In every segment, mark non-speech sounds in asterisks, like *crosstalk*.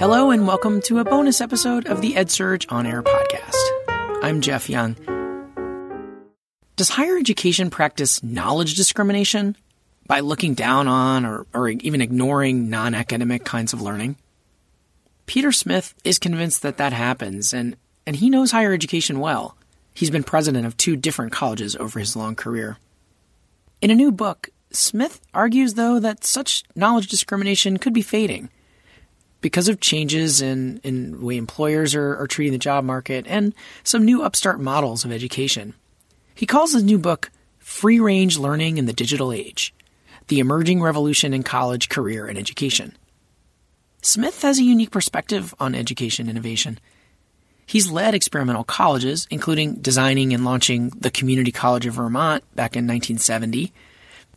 Hello, and welcome to a bonus episode of the EdSurge On Air podcast. I'm Jeff Young. Does higher education practice knowledge discrimination by looking down on or, or even ignoring non academic kinds of learning? Peter Smith is convinced that that happens, and, and he knows higher education well. He's been president of two different colleges over his long career. In a new book, Smith argues, though, that such knowledge discrimination could be fading because of changes in, in way employers are, are treating the job market and some new upstart models of education. He calls his new book Free Range Learning in the Digital Age The Emerging Revolution in College, Career, and Education. Smith has a unique perspective on education innovation. He's led experimental colleges, including designing and launching the Community College of Vermont back in 1970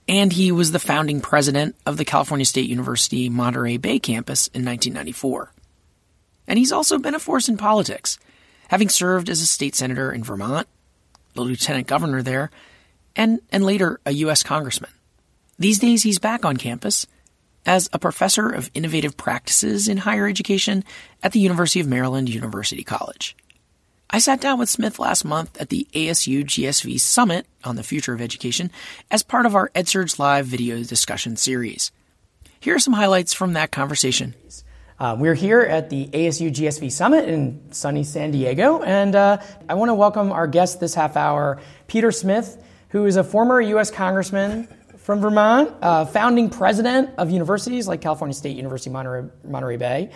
and he was the founding president of the California State University Monterey Bay campus in 1994. And he's also been a force in politics, having served as a state senator in Vermont, the lieutenant governor there, and, and later a U.S. congressman. These days, he's back on campus as a professor of innovative practices in higher education at the University of Maryland University College. I sat down with Smith last month at the ASU GSV Summit on the Future of Education as part of our EdSurge Live video discussion series. Here are some highlights from that conversation. Uh, we're here at the ASU GSV Summit in sunny San Diego, and uh, I want to welcome our guest this half hour, Peter Smith, who is a former U.S. Congressman from Vermont, uh, founding president of universities like California State University Monterey, Monterey Bay,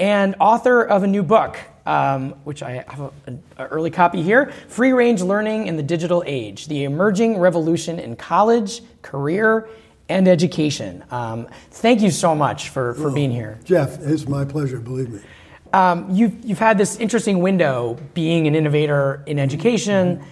and author of a new book, um, which I have an early copy here Free Range Learning in the Digital Age The Emerging Revolution in College, Career, and Education. Um, thank you so much for, for being here. Jeff, it's my pleasure, believe me. Um, you've, you've had this interesting window being an innovator in education.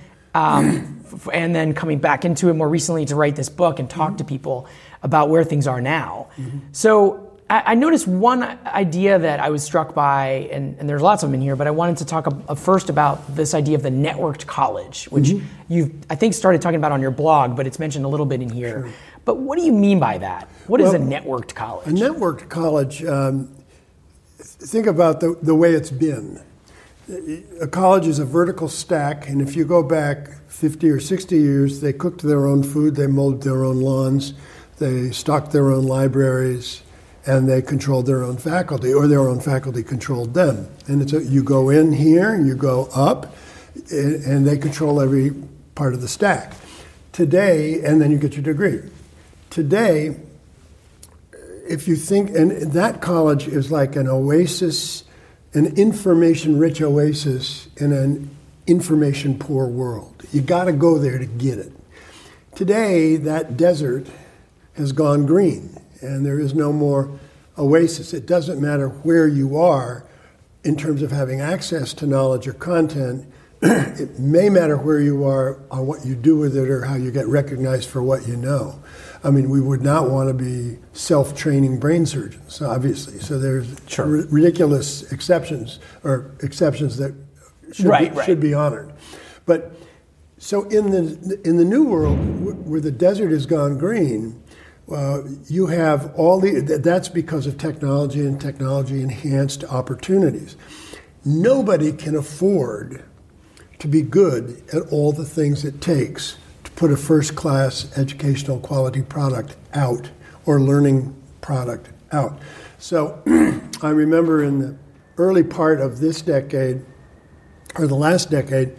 And then coming back into it more recently to write this book and talk mm-hmm. to people about where things are now. Mm-hmm. So I, noticed one idea that I was struck by, and, and, there's lots of them in here, but I wanted to talk a, a first about this idea of the networked college, which mm-hmm. you've, I think, started talking about on your blog, but it's mentioned a little bit in here. Sure. But what do you mean by that? What well, is a networked college? A networked college, um, think about the, the way it's been. A college is a vertical stack, and if you go back 50 or 60 years, they cooked their own food, they mowed their own lawns, they stocked their own libraries and they controlled their own faculty, or their own faculty controlled them. And it's a, you go in here, you go up, and they control every part of the stack. Today, and then you get your degree. Today, if you think, and that college is like an oasis, an information rich oasis in an information poor world. You got to go there to get it. Today, that desert has gone green and there is no more oasis. It doesn't matter where you are in terms of having access to knowledge or content. *clears throat* it may matter where you are on what you do with it or how you get recognized for what you know. I mean, we would not want to be self training brain surgeons, obviously. So there's sure. r- ridiculous exceptions or exceptions that should, right, be, right. should be honored. But so in the, in the new world, where the desert has gone green, uh, you have all the, that's because of technology and technology enhanced opportunities. Nobody can afford to be good at all the things it takes put a first class educational quality product out or learning product out. So *clears throat* I remember in the early part of this decade, or the last decade,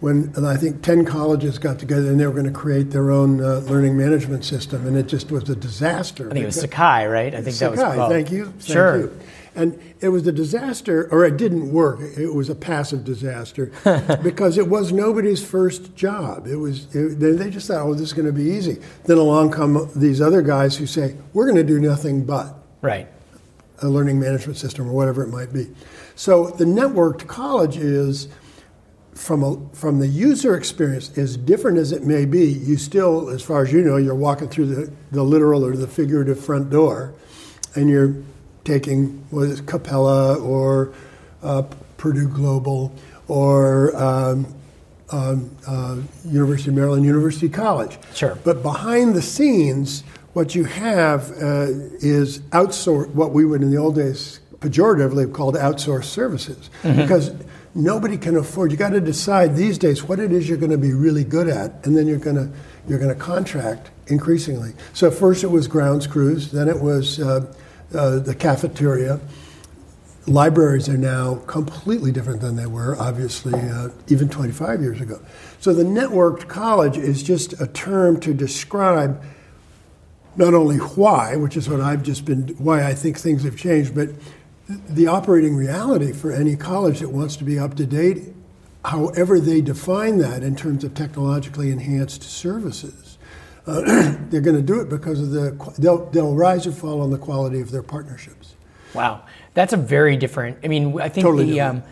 when I think 10 colleges got together and they were going to create their own uh, learning management system, and it just was a disaster. I think it was Sakai, right? I think Sakai, that was called. Thank you. Thank sure. You. And it was a disaster, or it didn't work. It was a passive disaster *laughs* because it was nobody's first job. It was it, they, just thought, oh, this is going to be easy. Then along come these other guys who say, we're going to do nothing but write a learning management system or whatever it might be. So the networked college is from a, from the user experience, as different as it may be, you still, as far as you know, you're walking through the, the literal or the figurative front door, and you're taking what is Capella or uh, Purdue Global or um, um, uh, University of Maryland University College. Sure. But behind the scenes, what you have uh, is outsource what we would in the old days pejoratively have called outsourced services because nobody can afford. You got to decide these days what it is you're going to be really good at, and then you're going to you're going to contract increasingly. So first it was grounds crews, then it was uh, uh, the cafeteria. Libraries are now completely different than they were, obviously, uh, even 25 years ago. So the networked college is just a term to describe not only why, which is what I've just been, why I think things have changed, but the operating reality for any college that wants to be up to date, however they define that in terms of technologically enhanced services. Uh, *clears throat* they're going to do it because of the, they'll, they'll rise or fall on the quality of their partnerships. Wow, that's a very different. I mean, I think Totally the. Um,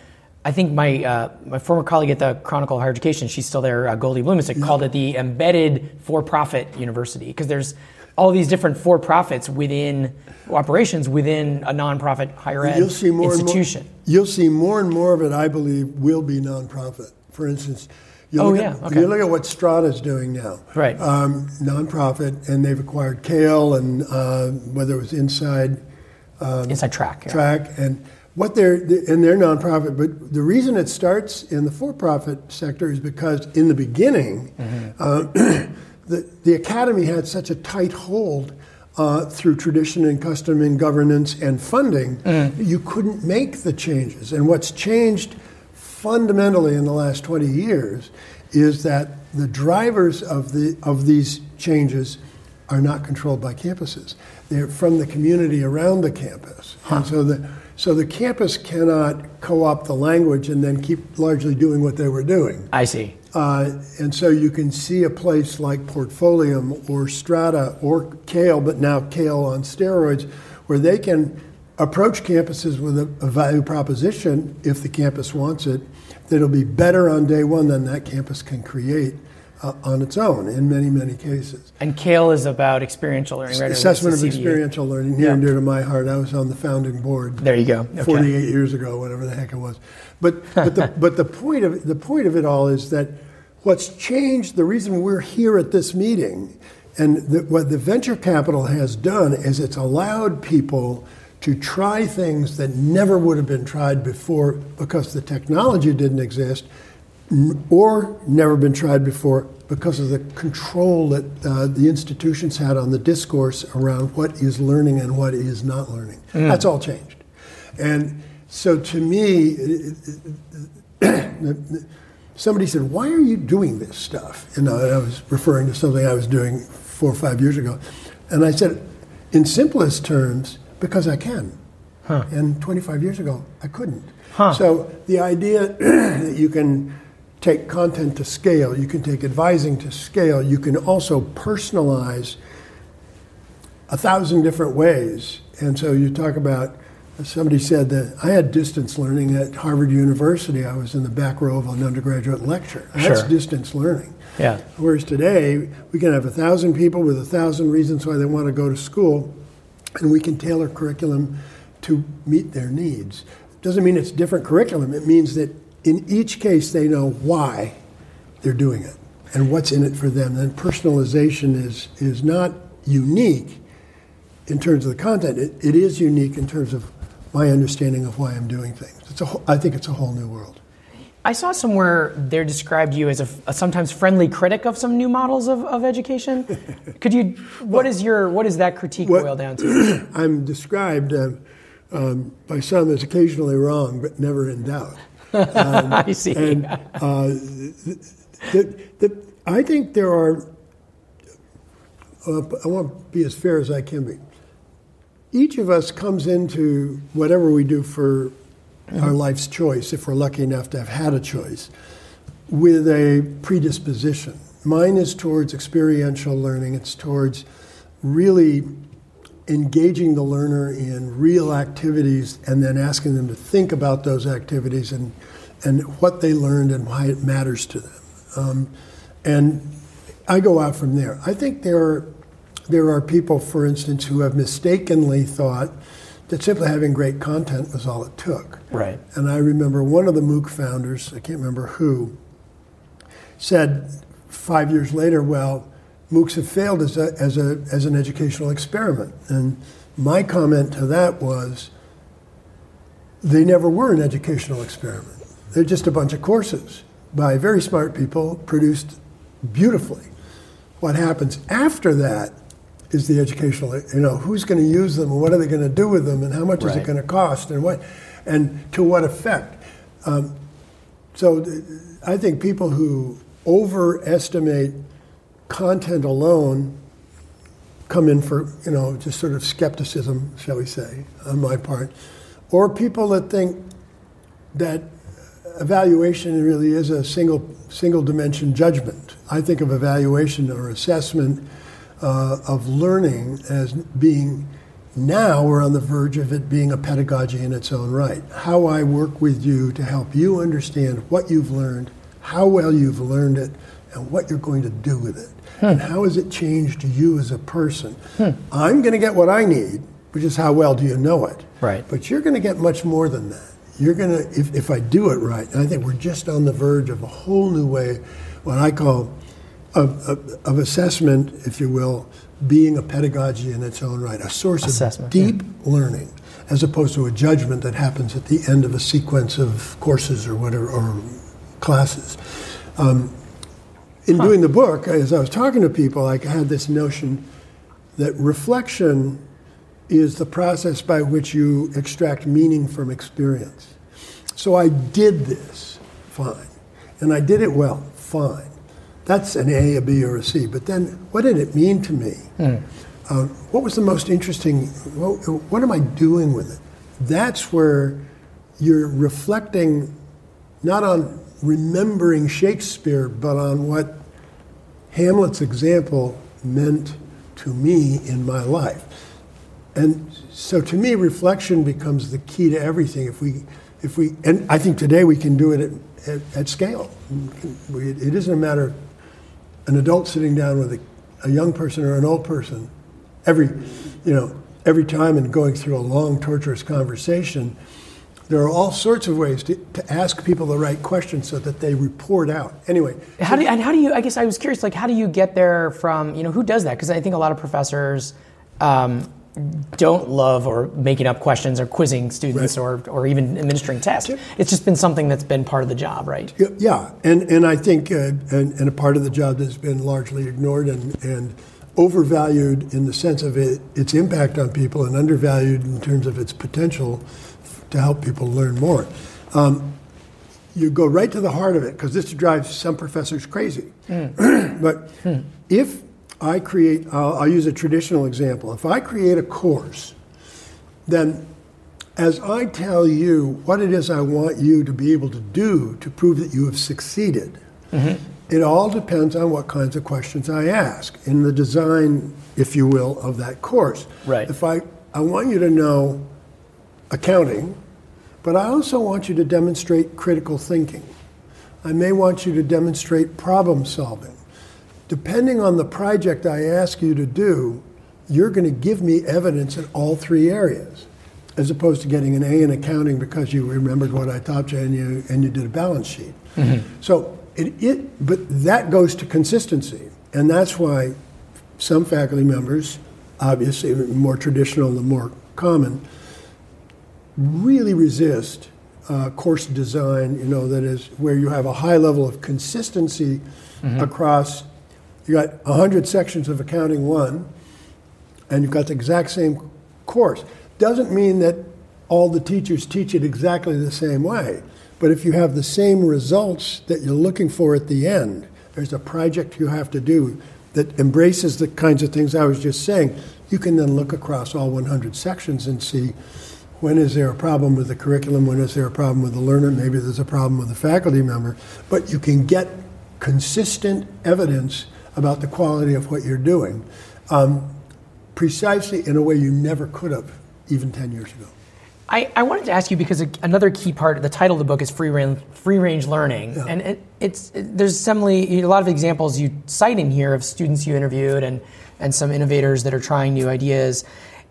I think my uh, my former colleague at the Chronicle of Higher Education, she's still there, uh, Goldie Blumenstyk, called it the embedded for-profit university because there's all these different for-profits within operations within a nonprofit higher ed You'll see more institution. And more, you'll see more and more of it, I believe, will be nonprofit. For instance, you Oh, look, yeah, at, okay. you look at what Strada's doing now. Right. Um, nonprofit, and they've acquired CAEL and uh, whether it was Inside Inside track. yeah. Track and what they're and they're nonprofit. But the reason it starts in the for-profit sector is because in the beginning, uh, *clears throat* the the academy had such a tight hold. Uh, through tradition and custom and governance and funding, you couldn't make the changes. And what's changed fundamentally in the last 20 years is that the drivers of, the, of these changes are not controlled by campuses. They're from the community around the campus. And so the, so the campus cannot co opt the language and then keep largely doing what they were doing. I see. Uh, and so you can see a place like Portfolium or Strada or CAEL, but now CAEL on steroids, where they can approach campuses with a, a value proposition, if the campus wants it, that'll be better on day one than that campus can create uh, on its own in many, many cases. And CAEL is about experiential learning, right? Assessment of experiential learning, near and dear to my heart. I was on the founding board. There you go. Okay. 48 years ago, whatever the heck it was. But, but, the, *laughs* but the, point of, the point of it all is that what's changed, the reason we're here at this meeting, and the, what the venture capital has done is it's allowed people to try things that never would have been tried before because the technology didn't exist or never been tried before because of the control that uh, the institutions had on the discourse around what is learning and what is not learning. That's all changed. And so to me, *clears throat* somebody said, Why are you doing this stuff? And I was referring to something I was doing four or five years ago. And I said, In simplest terms, because I can. And 25 years ago, I couldn't. So the idea *clears throat* that you can take content to scale, you can take advising to scale, you can also personalize a thousand different ways. And so you talk about, somebody said that I had distance learning at Harvard University. I was in the back row of an undergraduate lecture. That's Sure. distance learning. Yeah. Whereas today, we can have a thousand people with a thousand reasons why they want to go to school, and we can tailor curriculum to meet their needs. Doesn't mean it's different curriculum. It means that in each case, they know why they're doing it and what's in it for them. And personalization is, is not unique in terms of the content. It, it is unique in terms of my understanding of why I'm doing things. It's a, I think it's a whole new world. I saw somewhere there described you as a, a sometimes friendly critic of some new models of, of education. *laughs* Could you? What is your? What does that critique What- boil down to? *clears throat* I'm described uh, um, by some as occasionally wrong, but never in doubt. *laughs* I see. And uh, the, the, I think there are, uh, I want to be as fair as I can be. Each of us comes into whatever we do for our life's choice, if we're lucky enough to have had a choice, with a predisposition. Mine is towards experiential learning, it's towards really engaging the learner in real activities and then asking them to think about those activities and, and what they learned and why it matters to them. Um, and I go out from there. I think there are, there are people, for instance, who have mistakenly thought that simply having great content was all it took. Right. And I remember one of the MOOC founders, I can't remember who, said five years later, well, MOOCs have failed as, a, as, a, as an educational experiment. And my comment to that was, they never were an educational experiment. They're just a bunch of courses by very smart people produced beautifully. What happens after that is the educational, you know, who's going to use them and what are they going to do with them and how much is it going to cost and what, and to what effect. Um, so th- I think people who overestimate content alone come in for, you know, just sort of skepticism, shall we say, on my part. Or people that think that evaluation really is a single, single dimension judgment. I think of evaluation or assessment uh, of learning as being now we're on the verge of it being a pedagogy in its own right. How I work with you to help you understand what you've learned, how well you've learned it, and what you're going to do with it. And how has it changed you as a person? I'm going to get what I need, which is how well do you know it. Right. But you're going to get much more than that. You're going to, if, if I do it right, and I think we're just on the verge of a whole new way, what I call of, of, of assessment, if you will, being a pedagogy in its own right, a source Assessment, of deep learning, as opposed to a judgment that happens at the end of a sequence of courses or whatever, or classes. Um, in doing the book, as I was talking to people, I had this notion that reflection is the process by which you extract meaning from experience. So I did this, fine. And I did it well, fine. That's an A, a B, or a C. But then what did it mean to me? Uh, what was the most interesting? What, what am I doing with it? That's where you're reflecting not on remembering Shakespeare, but on what Hamlet's example meant to me in my life. And so to me, reflection becomes the key to everything. If we, if we, and I think today we can do it at, at, at scale. It isn't a matter of an adult sitting down with a, a young person or an old person every, you know, every time and going through a long, torturous conversation. There are all sorts of ways to, to ask people the right questions so that they report out. Anyway, How do you, and how do you? I guess I was curious. Like, how do you get there from? You know, who does that? Because I think a lot of professors um, don't love or making up questions or quizzing students or or even administering tests. It's just been something that's been part of the job, right? Yeah, and, and I think, uh, and, and a part of the job that's been largely ignored and, and overvalued in the sense of it, its impact on people and undervalued in terms of its potential to help people learn more. Um, you go right to the heart of it because this drives some professors crazy. *clears throat* but if I create, I'll, I'll use a traditional example. If I create a course, then as I tell you what it is I want you to be able to do to prove that you have succeeded, mm-hmm. it all depends on what kinds of questions I ask in the design, if you will, of that course. Right. If I, I want you to know accounting, but I also want you to demonstrate critical thinking. I may want you to demonstrate problem solving. Depending on the project I ask you to do, you're going to give me evidence in all three areas, as opposed to getting an A in accounting because you remembered what I taught you and you, and you did a balance sheet. So it, it, but that goes to consistency, and that's why some faculty members, obviously more traditional and more common, really resist uh, course design, you know, that is where you have a high level of consistency across, you got 100 sections of accounting one, and you've got the exact same course. Doesn't mean that all the teachers teach it exactly the same way, but if you have the same results that you're looking for at the end, there's a project you have to do that embraces the kinds of things I was just saying, you can then look across all 100 sections and see when is there a problem with the curriculum, when is there a problem with the learner, maybe there's a problem with the faculty member, but you can get consistent evidence about the quality of what you're doing um, precisely in a way you never could have even 10 years ago. I, I wanted to ask you because another key part, of the title of the book is free range, free range learning, and it, it's it, there's similarly a lot of examples you cite in here of students you interviewed and and some innovators that are trying new ideas,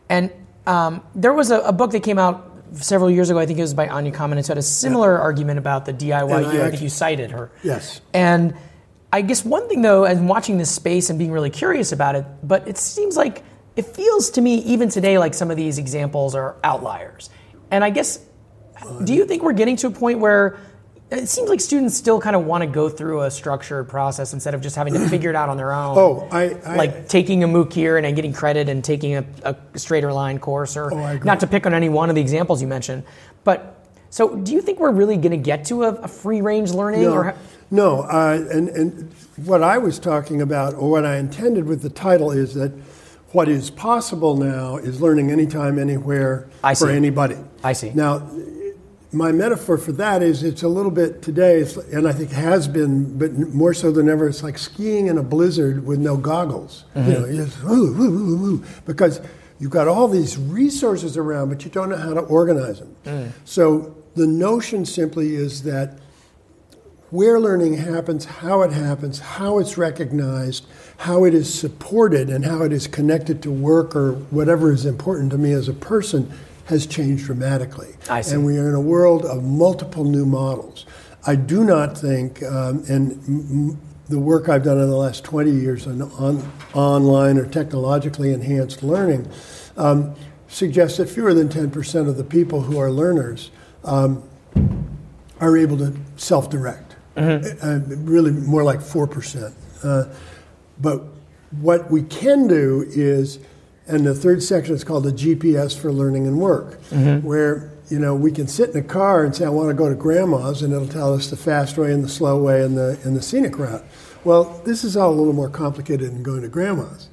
and um, there was a, a book that came out several years ago. I think it was by Anya Kamen. It had a similar argument about the DIY. And I I, think you cited her. Yes. And I guess one thing though, and watching this space and being really curious about it, but it seems like it feels to me even today like some of these examples are outliers. And I guess Do you think we're getting to a point where it seems like students still kind of want to go through a structured process instead of just having to *clears throat* figure it out on their own? Oh, I, I like taking a MOOC here and then getting credit and taking a, a StraighterLine course, or Oh, not to pick on any one of the examples you mentioned, but. So, do you think we're really going to get to a, a free range learning? No, Or, no uh, and, and what I was talking about, or what I intended with the title, is that what is possible now is learning anytime, anywhere, for anybody. I see. Now, my metaphor for that is it's a little bit today, it's, and I think has been, but more so than ever, it's like skiing in a blizzard with no goggles. Mm-hmm. You know, you just, woo, woo, woo, woo, because you've got all these resources around, but you don't know how to organize them. Mm. So the notion simply is that where learning happens, how it happens, how it's recognized, how it is supported, and how it is connected to work or whatever is important to me as a person has changed dramatically. I see. And we are in a world of multiple new models. I do not think, um, and m- the work I've done in the last 20 years on, on online or technologically enhanced learning um, suggests that fewer than 10% of the people who are learners um, are able to self direct. Uh, really, more like 4%. Uh, but what we can do is, and the third section is called the GPS for learning and work, where you know we can sit in a car and say, "I want to go to grandma's," and it'll tell us the fast way and the slow way and the and the scenic route. Well, this is all a little more complicated than going to grandma's,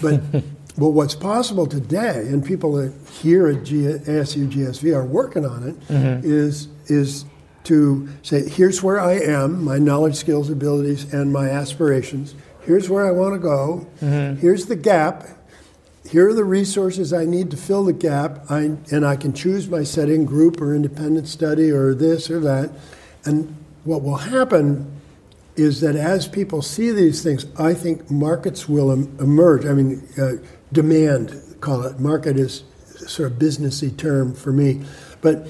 but. *laughs* But what's possible today, and people here at G- ASU GSV are working on it, is is to say, here's where I am, my knowledge, skills, abilities, and my aspirations. Here's where I want to go. Here's the gap. Here are the resources I need to fill the gap, I, and I can choose my setting, group or independent study or this or that. And what will happen is that as people see these things, I think markets will em- emerge. I mean, uh, demand, call it. Market is sort of businessy term for me, but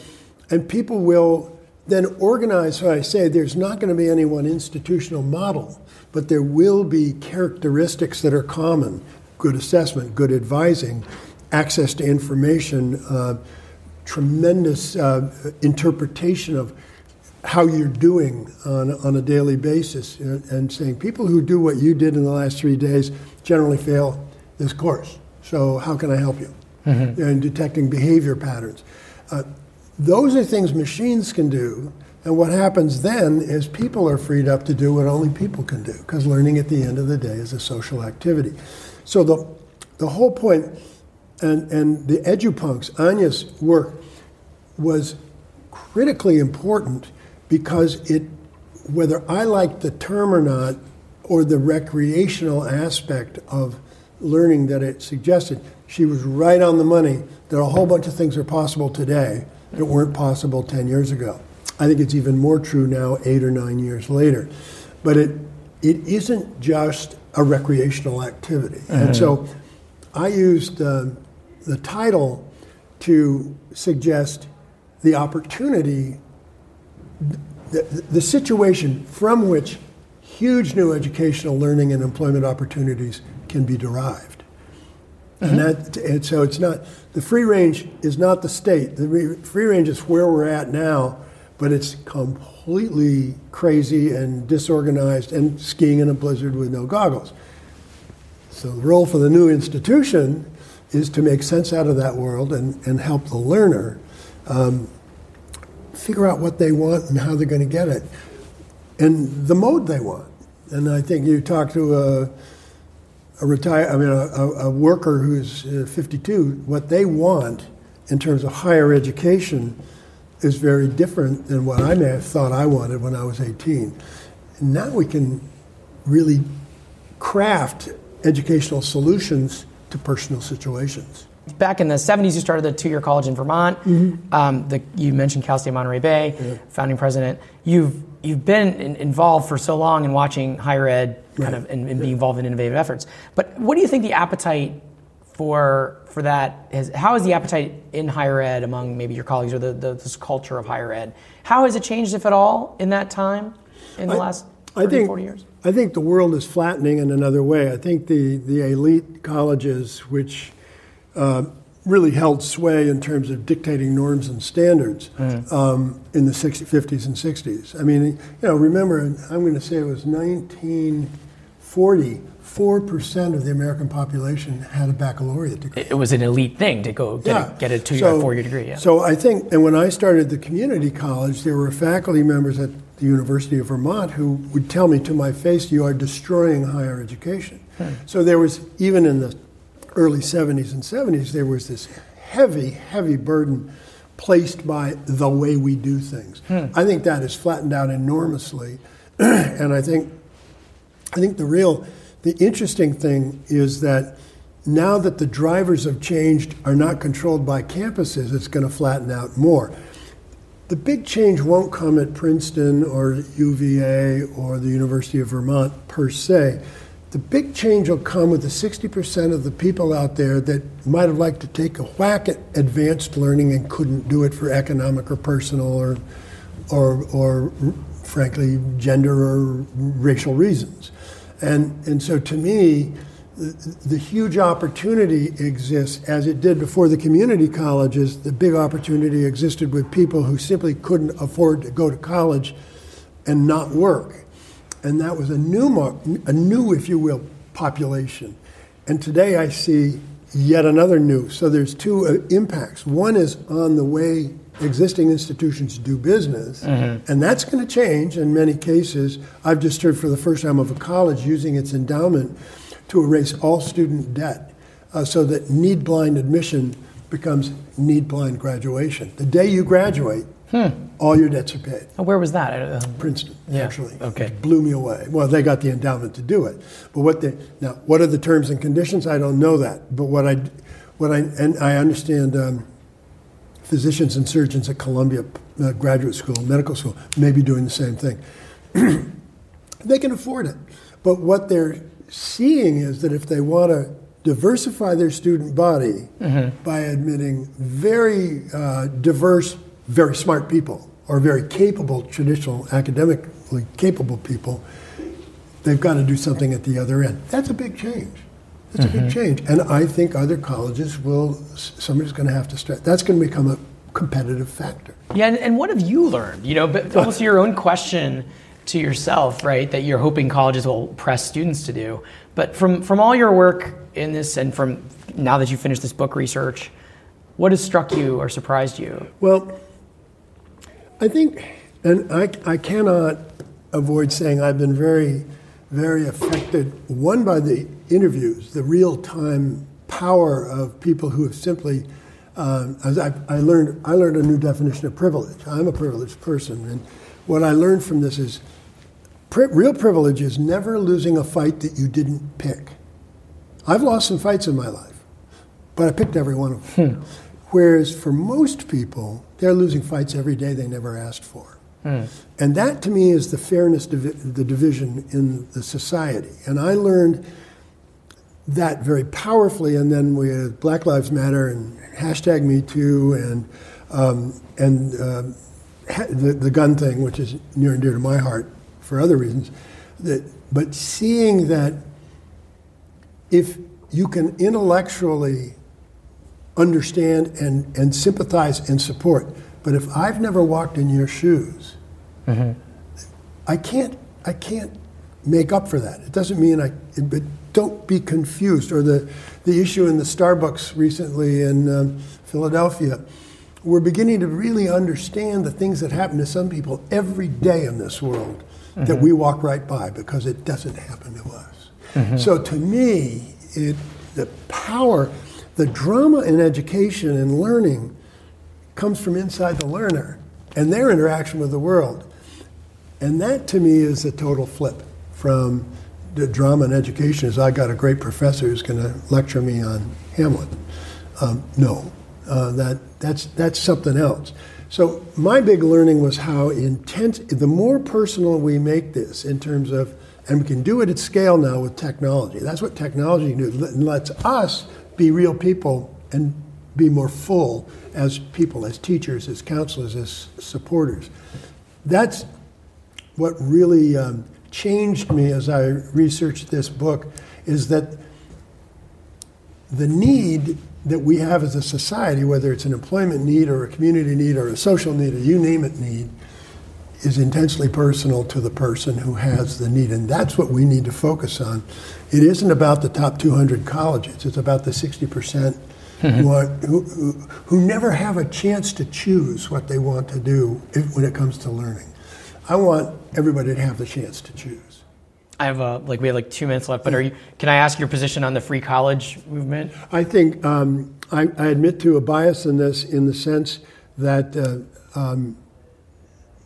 and people will then organize. So I say there's not going to be any one institutional model, but there will be characteristics that are common: good assessment, good advising, access to information, uh, tremendous uh, interpretation of how you're doing on, on a daily basis and, and saying people who do what you did in the last three days generally fail this course. So how can I help you? And detecting behavior patterns. Uh, those are things machines can do. And what happens then is people are freed up to do what only people can do, because learning at the end of the day is a social activity. So the, the whole point, and, and the EduPunks, Anya's work, was critically important because it, whether I liked the term or not, or the recreational aspect of learning that it suggested, she was right on the money that a whole bunch of things are possible today that weren't possible 10 years ago. I think it's even more true now, eight or nine years later. But it, it isn't just a recreational activity. And so I used uh, the title to suggest the opportunity, the, the situation from which huge new educational learning and employment opportunities can be derived. And, that, and so it's not, the free range is not the state. The re- free range is where we're at now, but it's completely crazy and disorganized and skiing in a blizzard with no goggles. So the role for the new institution is to make sense out of that world and, and help the learner um, figure out what they want and how they're going to get it and the mode they want. And I think you talk to a, a retire, I mean, a, a, worker who's uh, 52, what they want in terms of higher education is very different than what I may have thought I wanted when I was 18. And now we can really craft educational solutions to personal situations. Back in the 70s, you started the two-year college in Vermont. Mm-hmm. Um, the, you mentioned Cal State Monterey Bay, founding president. You've you've been in, involved for so long in watching higher ed, kind of, and, and being involved in innovative efforts. But what do you think the appetite for for that is? How is the appetite in higher ed among maybe your colleagues or the, the this culture of higher ed? How has it changed, if at all, in that time, in the last 30, I think, 40 years? I think the world is flattening in another way. I think the, the elite colleges, which uh, really held sway in terms of dictating norms and standards Mm-hmm. um, in the 60, 50s and 60s. I mean, you know, remember, I'm going to say it was 1940, 4% of the American population had a baccalaureate degree. It was an elite thing to go get, a, get a two-year, So- four-year degree. Yeah. So I think, and when I started the community college, there were faculty members at the University of Vermont who would tell me to my face, "You are destroying higher education." Hmm. So there was even in the early '70s and '70s, there was this heavy, heavy burden placed by the way we do things. Hmm. I think that has flattened out enormously, *clears throat* and I think I think the real, the interesting thing is that now that the drivers of change are not controlled by campuses, it's going to flatten out more. The big change won't come at Princeton or UVA or the University of Vermont per se. The big change will come with the 60% of the people out there that might have liked to take a whack at advanced learning and couldn't do it for economic or personal or, or, or frankly, gender or racial reasons. And, and so to me, the, the huge opportunity exists, as it did before the community colleges, the big opportunity existed with people who simply couldn't afford to go to college and not work. And that was a new, a new, if you will, population. And today I see yet another new. So there's two uh, impacts. One is on the way existing institutions do business, and that's going to change in many cases. I've just heard for the first time of a college using its endowment to erase all student debt uh, so that need blind admission becomes need blind graduation. The day you graduate, all your debts are paid. Oh, Where was that? Uh, Princeton, Yeah, actually. okay. It blew me away. Well, they got the endowment to do it, but what they now what are the terms and conditions? I don't know that. But what I what I and I understand um, physicians and surgeons at Columbia uh, Graduate School, medical school, may be doing the same thing. *clears throat* they can afford it, but what they're seeing is that if they want to diversify their student body by admitting very uh, diverse, very smart people or very capable, traditional, academically capable people, they've got to do something at the other end. That's a big change. That's a big mm-hmm. change. And I think other colleges will, somebody's going to have to start. That's going to become a competitive factor. Yeah, and, and what have you learned? You know, but almost your own question to yourself, right? That you're hoping colleges will press students to do. But from from all your work in this, and from now that you finished this book research, what has struck you or surprised you? Well, I think, and I, I cannot avoid saying I've been very, very affected, one, by the interviews, the real time power of people who have simply. Um, as I, I learned, I learned a new definition of privilege. I'm a privileged person, and what I learned from this is, pri- real privilege is never losing a fight that you didn't pick. I've lost some fights in my life, but I picked every one of them. Whereas for most people, they're losing fights every day they never asked for. And that to me is the fairness, divi- the division in the society. And I learned that very powerfully, and then with Black Lives Matter and hashtag Me Too and um, and um, ha- the, the gun thing, which is near and dear to my heart for other reasons. That, but seeing that if you can intellectually understand and, and sympathize and support, but if I've never walked in your shoes, mm-hmm. I can't I can't make up for that. It doesn't mean I. But don't be confused. Or the the issue in the Starbucks recently in um, Philadelphia. We're beginning to really understand the things that happen to some people every day in this world that mm-hmm. we walk right by because it doesn't happen to us. Mm-hmm. So to me, it the power, the drama in education and learning comes from inside the learner and their interaction with the world. And that to me is a total flip from the drama in education is I got a great professor who's going to lecture me on Hamlet. Um, no, uh, that, that's, that's something else. So my big learning was how intense, the more personal we make this in terms of, and we can do it at scale now with technology. That's what technology do. Lets us be real people and be more full as people, as teachers, as counselors, as supporters. That's what really um, changed me as I researched this book is that the need that we have as a society, whether it's an employment need or a community need or a social need or you name it need, is intensely personal to the person who has the need. And that's what we need to focus on. It isn't about the top 200 colleges, it's about the 60% who, are, who, who, who never have a chance to choose what they want to do if, when it comes to learning. I want everybody to have the chance to choose. I have a, like we have like two minutes left, but are you? Can I ask your position on the free college movement? I think um, I, I, admit to a bias in this, in the sense that uh, um,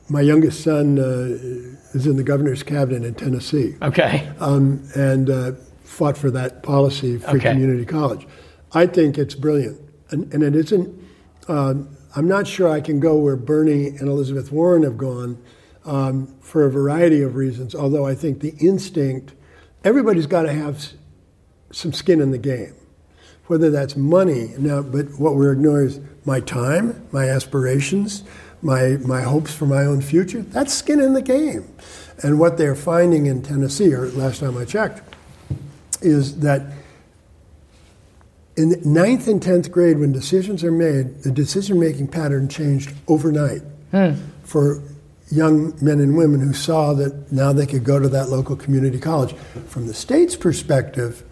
my youngest son uh, is in the governor's cabinet in Tennessee. Okay. Um, and uh, fought for that policy, for okay. community college. I think it's brilliant, and, and it isn't. Um, I'm not sure I can go where Bernie and Elizabeth Warren have gone um, for a variety of reasons. Although I think the instinct, everybody's got to have some skin in the game, whether that's money. Now, but what we're ignoring is my time, my aspirations my, my hopes for my own future, that's skin in the game. And what they're finding in Tennessee, or last time I checked, is that in ninth and tenth grade, when decisions are made, the decision making pattern changed overnight hmm. for young men and women who saw that now they could go to that local community college. From the state's perspective,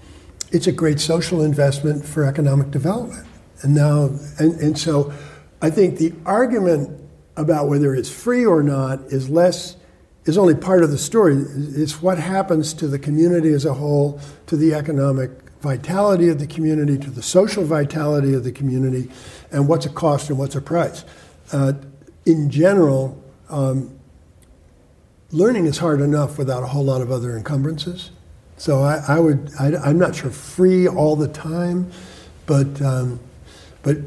it's a great social investment for economic development. And now, and, and so I think the argument about whether it's free or not is less is only part of the story. It's what happens to the community as a whole, to the economic vitality of the community, to the social vitality of the community, and what's a cost and what's a price. Uh, in general, um, learning is hard enough without a whole lot of other encumbrances. So I, I would, I, am not sure free all the time, but um, but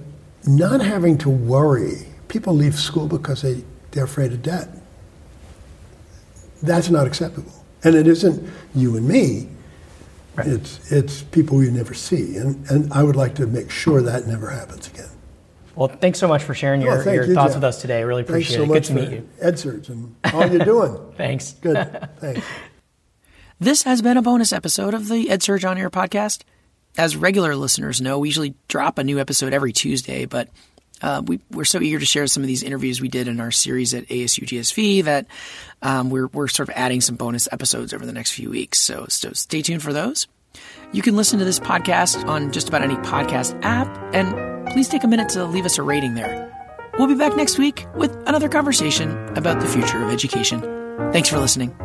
not having to worry people leave school because they, they're afraid of debt. That's not acceptable. And it isn't you and me, right. it's, it's people you never see. And, and I would like to make sure that never happens again. Well, thanks so much for sharing oh, your, your you, thoughts Jeff. with us today. I really appreciate thanks so it. Good to meet you. EdSurge and all you're doing. *laughs* thanks. Good. Thanks. *laughs* This has been a bonus episode of the EdSurge On Air podcast. As regular listeners know, we usually drop a new episode every Tuesday, but uh, we, are so eager to share some of these interviews we did in our series at ASU GSV that um, we're, we're sort of adding some bonus episodes over the next few weeks. So, so stay tuned for those. You can listen to this podcast on just about any podcast app, and please take a minute to leave us a rating there. We'll be back next week with another conversation about the future of education. Thanks for listening.